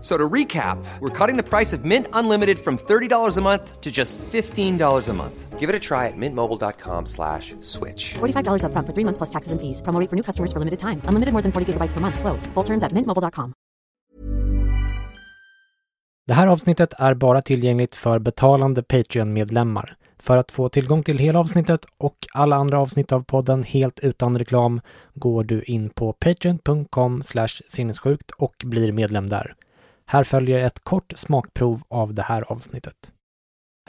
So to recap, we're cutting the price of Mint Unlimited from $30 a month to just $15 a month. Give it a try at mintmobile.com slash switch. $45 upfront for three months plus taxes and fees. Promo rate for new customers for limited time. Unlimited more than 40 gigabytes per month. Slows. Full terms at mintmobile.com. Det här avsnittet är bara tillgängligt för betalande Patreon-medlemmar. För att få tillgång till hela avsnittet och alla andra avsnitt av podden helt utan reklam går du in på patreon.com sinnessjukt och blir medlem där. Här följer ett kort smakprov av det här avsnittet.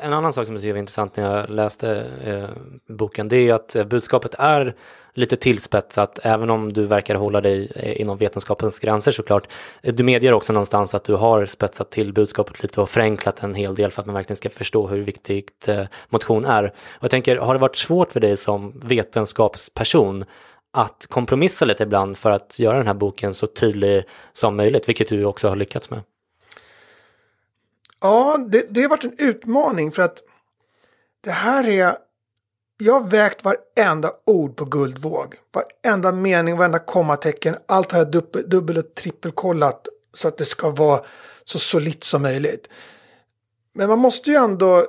En annan sak som jag tycker var intressant när jag läste eh, boken, det är att eh, budskapet är lite tillspetsat, även om du verkar hålla dig eh, inom vetenskapens gränser såklart. Eh, du medger också någonstans att du har spetsat till budskapet lite och förenklat en hel del för att man verkligen ska förstå hur viktigt eh, motion är. Och jag tänker, har det varit svårt för dig som vetenskapsperson att kompromissa lite ibland för att göra den här boken så tydlig som möjligt, vilket du också har lyckats med? Ja, det, det har varit en utmaning för att det här är... Jag har vägt varenda ord på guldvåg. Varenda mening, varenda kommatecken. Allt har jag dubbel, dubbel och trippelkollat så att det ska vara så solitt som möjligt. Men man måste ju ändå...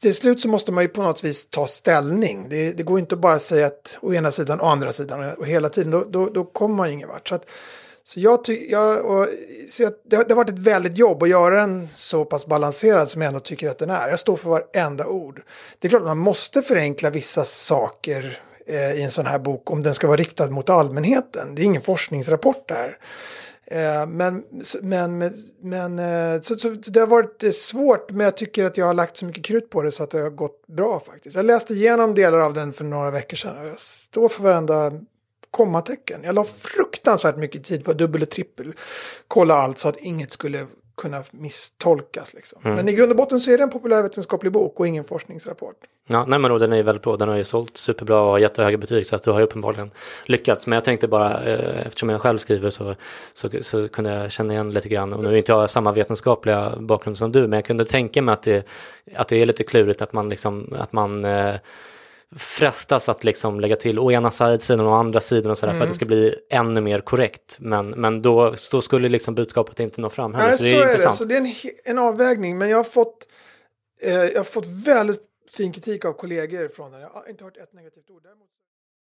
Till slut så måste man ju på något vis ta ställning. Det, det går inte bara att säga att å ena sidan och andra sidan och hela tiden. Då, då, då kommer man ju ingen vart. Så att, så jag ty- jag, och, så jag, det, har, det har varit ett väldigt jobb att göra den så pass balanserad som jag ändå tycker att den är. Jag står för varenda ord. Det är klart att man måste förenkla vissa saker eh, i en sån här bok om den ska vara riktad mot allmänheten. Det är ingen forskningsrapport där. Eh, men men, men eh, så, så, det har varit eh, svårt, men jag tycker att jag har lagt så mycket krut på det så att det har gått bra faktiskt. Jag läste igenom delar av den för några veckor sedan och jag står för varenda kommatecken. Jag la fruktansvärt mycket tid på dubbel och trippel. Kolla allt så att inget skulle kunna misstolkas. Liksom. Mm. Men i grund och botten så är det en populärvetenskaplig bok och ingen forskningsrapport. Ja, nej men då, den är väldigt bra. Den har ju sålt superbra och jättehöga betyg så att du har ju uppenbarligen lyckats. Men jag tänkte bara, eh, eftersom jag själv skriver så, så, så, kunde jag känna igen lite grann. Och nu är inte jag samma vetenskapliga bakgrund som du, men jag kunde tänka mig att det, att det är lite klurigt att man liksom, att man eh, frestas att liksom lägga till å ena sidan och andra sidan och sådär mm. för att det ska bli ännu mer korrekt. Men, men då, då skulle liksom budskapet inte nå fram heller. Nej, så det är, så är intressant. Det. Så det är en, en avvägning. Men jag har fått, eh, jag har fått väldigt fin kritik av kollegor från den. Jag har inte hört ett negativt ord. Däremot...